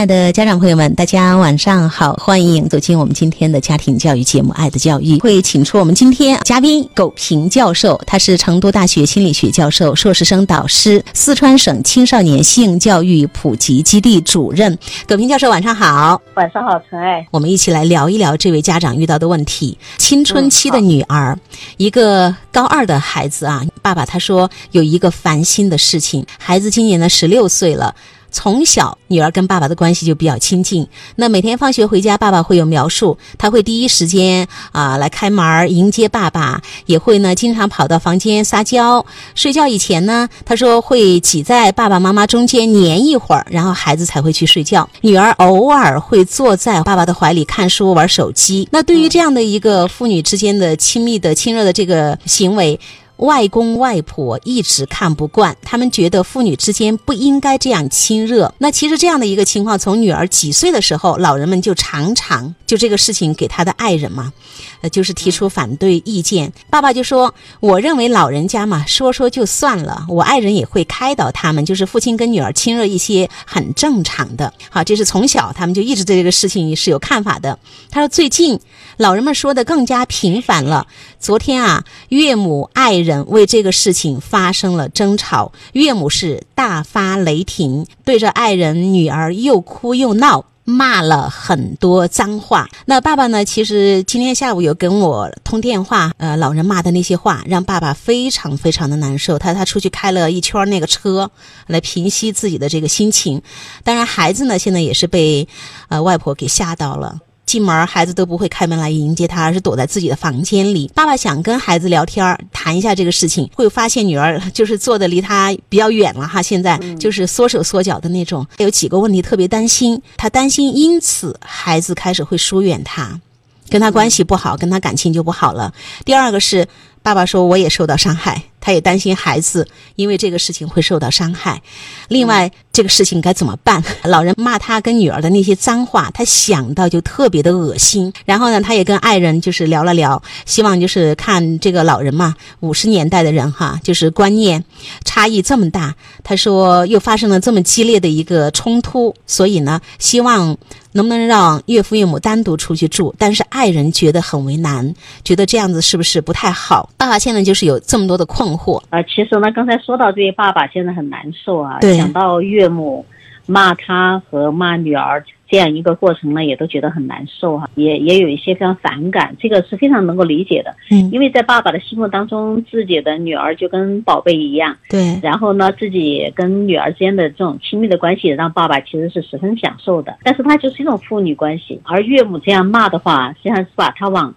亲爱的家长朋友们，大家晚上好，欢迎走进我们今天的家庭教育节目《爱的教育》，会请出我们今天嘉宾苟平教授，他是成都大学心理学教授、硕士生导师，四川省青少年性教育普及基地主任。苟平教授，晚上好。晚上好，陈爱。我们一起来聊一聊这位家长遇到的问题：青春期的女儿，一个高二的孩子啊，爸爸他说有一个烦心的事情，孩子今年呢十六岁了。从小，女儿跟爸爸的关系就比较亲近。那每天放学回家，爸爸会有描述，他会第一时间啊来开门迎接爸爸，也会呢经常跑到房间撒娇。睡觉以前呢，他说会挤在爸爸妈妈中间黏一会儿，然后孩子才会去睡觉。女儿偶尔会坐在爸爸的怀里看书、玩手机。那对于这样的一个父女之间的亲密的、亲热的这个行为。外公外婆一直看不惯，他们觉得父女之间不应该这样亲热。那其实这样的一个情况，从女儿几岁的时候，老人们就常常就这个事情给他的爱人嘛，呃，就是提出反对意见。爸爸就说：“我认为老人家嘛，说说就算了，我爱人也会开导他们，就是父亲跟女儿亲热一些很正常的。”好，这是从小他们就一直对这个事情是有看法的。他说最近老人们说的更加频繁了。昨天啊，岳母爱人。为这个事情发生了争吵，岳母是大发雷霆，对着爱人女儿又哭又闹，骂了很多脏话。那爸爸呢？其实今天下午有跟我通电话，呃，老人骂的那些话让爸爸非常非常的难受。他他出去开了一圈那个车，来平息自己的这个心情。当然，孩子呢现在也是被呃外婆给吓到了。进门，孩子都不会开门来迎接他，而是躲在自己的房间里。爸爸想跟孩子聊天，谈一下这个事情，会发现女儿就是坐的离他比较远了哈。现在就是缩手缩脚的那种，有几个问题特别担心，他担心因此孩子开始会疏远他，跟他关系不好，跟他感情就不好了。第二个是。爸爸说：“我也受到伤害，他也担心孩子因为这个事情会受到伤害。另外，这个事情该怎么办？老人骂他跟女儿的那些脏话，他想到就特别的恶心。然后呢，他也跟爱人就是聊了聊，希望就是看这个老人嘛，五十年代的人哈，就是观念差异这么大。他说又发生了这么激烈的一个冲突，所以呢，希望。”能不能让岳父岳母单独出去住？但是爱人觉得很为难，觉得这样子是不是不太好？爸爸现在就是有这么多的困惑啊。其实呢，刚才说到这些爸爸现在很难受啊，对，想到岳母骂他和骂女儿。这样一个过程呢，也都觉得很难受哈，也也有一些非常反感，这个是非常能够理解的。嗯，因为在爸爸的心目当中，自己的女儿就跟宝贝一样。对。然后呢，自己跟女儿之间的这种亲密的关系，让爸爸其实是十分享受的。但是他就是一种父女关系，而岳母这样骂的话，实际上是把他往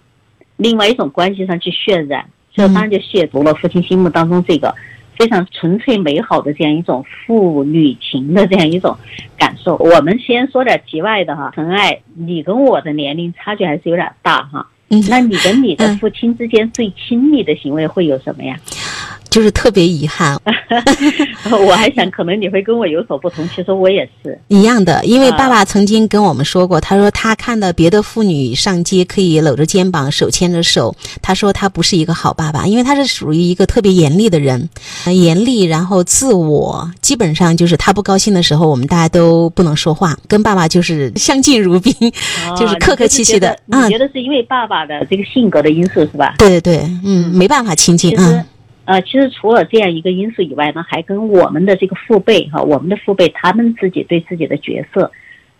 另外一种关系上去渲染，这当然就亵渎了父亲心目当中这个。非常纯粹美好的这样一种父女情的这样一种感受。我们先说点题外的哈，陈爱，你跟我的年龄差距还是有点大哈。嗯，那你跟你的父亲之间最亲密的行为会有什么呀？就是特别遗憾，我还想可能你会跟我有所不同，其实我也是一样的。因为爸爸曾经跟我们说过，他说他看到别的妇女上街可以搂着肩膀、手牵着手，他说他不是一个好爸爸，因为他是属于一个特别严厉的人，严厉，然后自我，基本上就是他不高兴的时候，我们大家都不能说话，跟爸爸就是相敬如宾，就是客客气气的。你觉得是因为爸爸的这个性格的因素是吧？对对对，嗯，没办法亲近嗯。呃，其实除了这样一个因素以外呢，还跟我们的这个父辈哈，我们的父辈他们自己对自己的角色，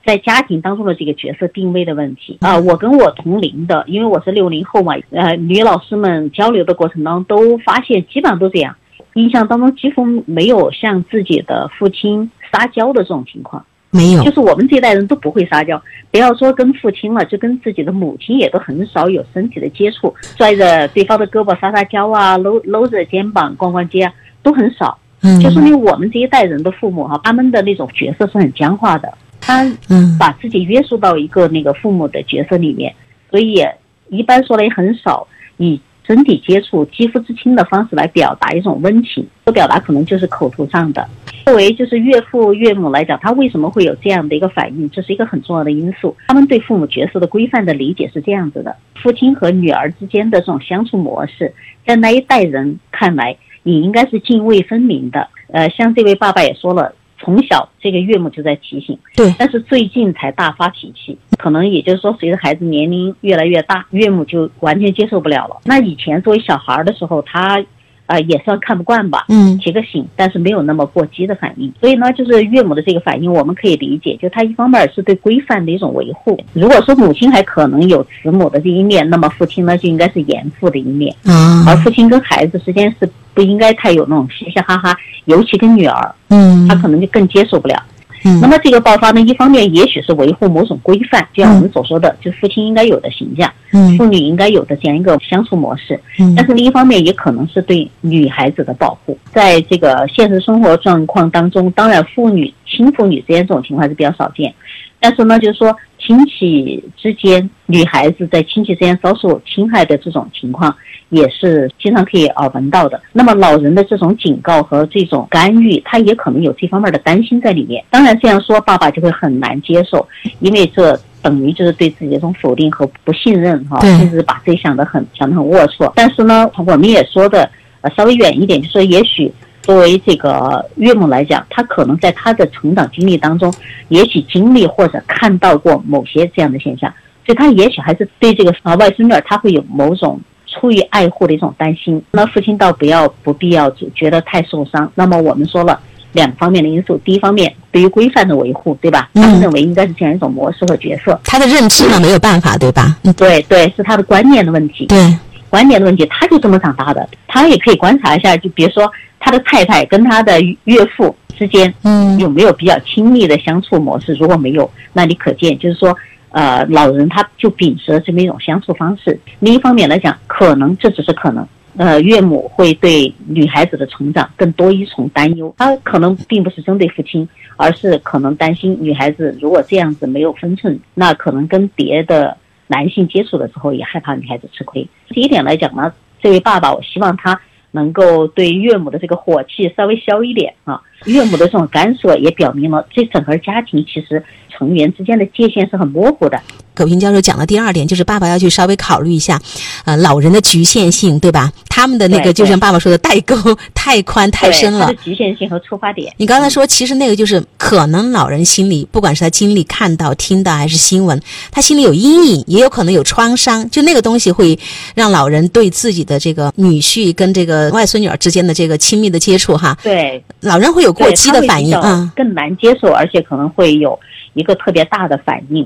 在家庭当中的这个角色定位的问题啊。我跟我同龄的，因为我是六零后嘛，呃，女老师们交流的过程当中都发现，基本上都这样，印象当中几乎没有向自己的父亲撒娇的这种情况。没有，就是我们这一代人都不会撒娇，不要说跟父亲了，就跟自己的母亲也都很少有身体的接触，拽着对方的胳膊撒撒娇啊，搂搂着肩膀逛逛街啊，都很少。嗯，就说明我们这一代人的父母哈，他们的那种角色是很僵化的，他嗯把自己约束到一个那个父母的角色里面，所以一般说来也很少以。身体接触、肌肤之亲的方式来表达一种温情，这表达可能就是口头上的。作为就是岳父岳母来讲，他为什么会有这样的一个反应？这是一个很重要的因素。他们对父母角色的规范的理解是这样子的：父亲和女儿之间的这种相处模式，在那一代人看来，你应该是泾渭分明的。呃，像这位爸爸也说了，从小这个岳母就在提醒，对，但是最近才大发脾气，可能也就是说，随着孩子年龄越来越大，岳母就完全接受不了了。那以前作为小孩儿的时候，他。呃，也算看不惯吧，嗯，提个醒，但是没有那么过激的反应。所以呢，就是岳母的这个反应，我们可以理解，就他一方面是对规范的一种维护。如果说母亲还可能有慈母的这一面，那么父亲呢就应该是严父的一面。啊，而父亲跟孩子之间是不应该太有那种嘻嘻哈哈，尤其跟女儿，嗯，他可能就更接受不了。嗯，那么这个爆发呢，一方面也许是维护某种规范，就像我们所说的，就父亲应该有的形象，嗯，父女应该有的这样一个相处模式。嗯，但是另一方面也可能是对女孩子的保护。在这个现实生活状况当中，当然父女亲父女之间这种情况是比较少见，但是呢，就是说亲戚之间，女孩子在亲戚之间遭受侵害的这种情况。也是经常可以耳闻到的。那么老人的这种警告和这种干预，他也可能有这方面的担心在里面。当然这样说，爸爸就会很难接受，因为这等于就是对自己的一种否定和不信任，哈，甚至把自己想得很想得很龌龊。但是呢，我们也说的呃稍微远一点，就说也许作为这个岳母来讲，她可能在她的成长经历当中，也许经历或者看到过某些这样的现象，所以她也许还是对这个啊外孙女儿，他会有某种。出于爱护的一种担心，那父亲倒不要不必要觉得太受伤。那么我们说了两方面的因素，第一方面对于规范的维护，对吧？他们认为应该是这样一种模式和角色。他的认知呢没有办法，对吧？嗯，对对，是他的观念的问题。对，观念的问题，他就这么长大的。他也可以观察一下，就比如说他的太太跟他的岳父之间，嗯，有没有比较亲密的相处模式？如果没有，那你可见就是说。呃，老人他就秉持了这么一种相处方式。另一方面来讲，可能这只是可能。呃，岳母会对女孩子的成长更多一重担忧。她可能并不是针对父亲，而是可能担心女孩子如果这样子没有分寸，那可能跟别的男性接触的时候也害怕女孩子吃亏。第一点来讲呢，这位爸爸，我希望他能够对岳母的这个火气稍微消一点啊。岳母的这种感受也表明了，这整个家庭其实。成员之间的界限是很模糊的。葛平教授讲的第二点就是爸爸要去稍微考虑一下，呃，老人的局限性，对吧？他们的那个就像爸爸说的代沟太宽太深了。局限性和出发点。你刚才说，其实那个就是可能老人心里，不管是他经历、看到、听到还是新闻，他心里有阴影，也有可能有创伤。就那个东西会让老人对自己的这个女婿跟这个外孙女儿之间的这个亲密的接触，哈，对，老人会有过激的反应嗯，更难接受，而且可能会有。一个特别大的反应。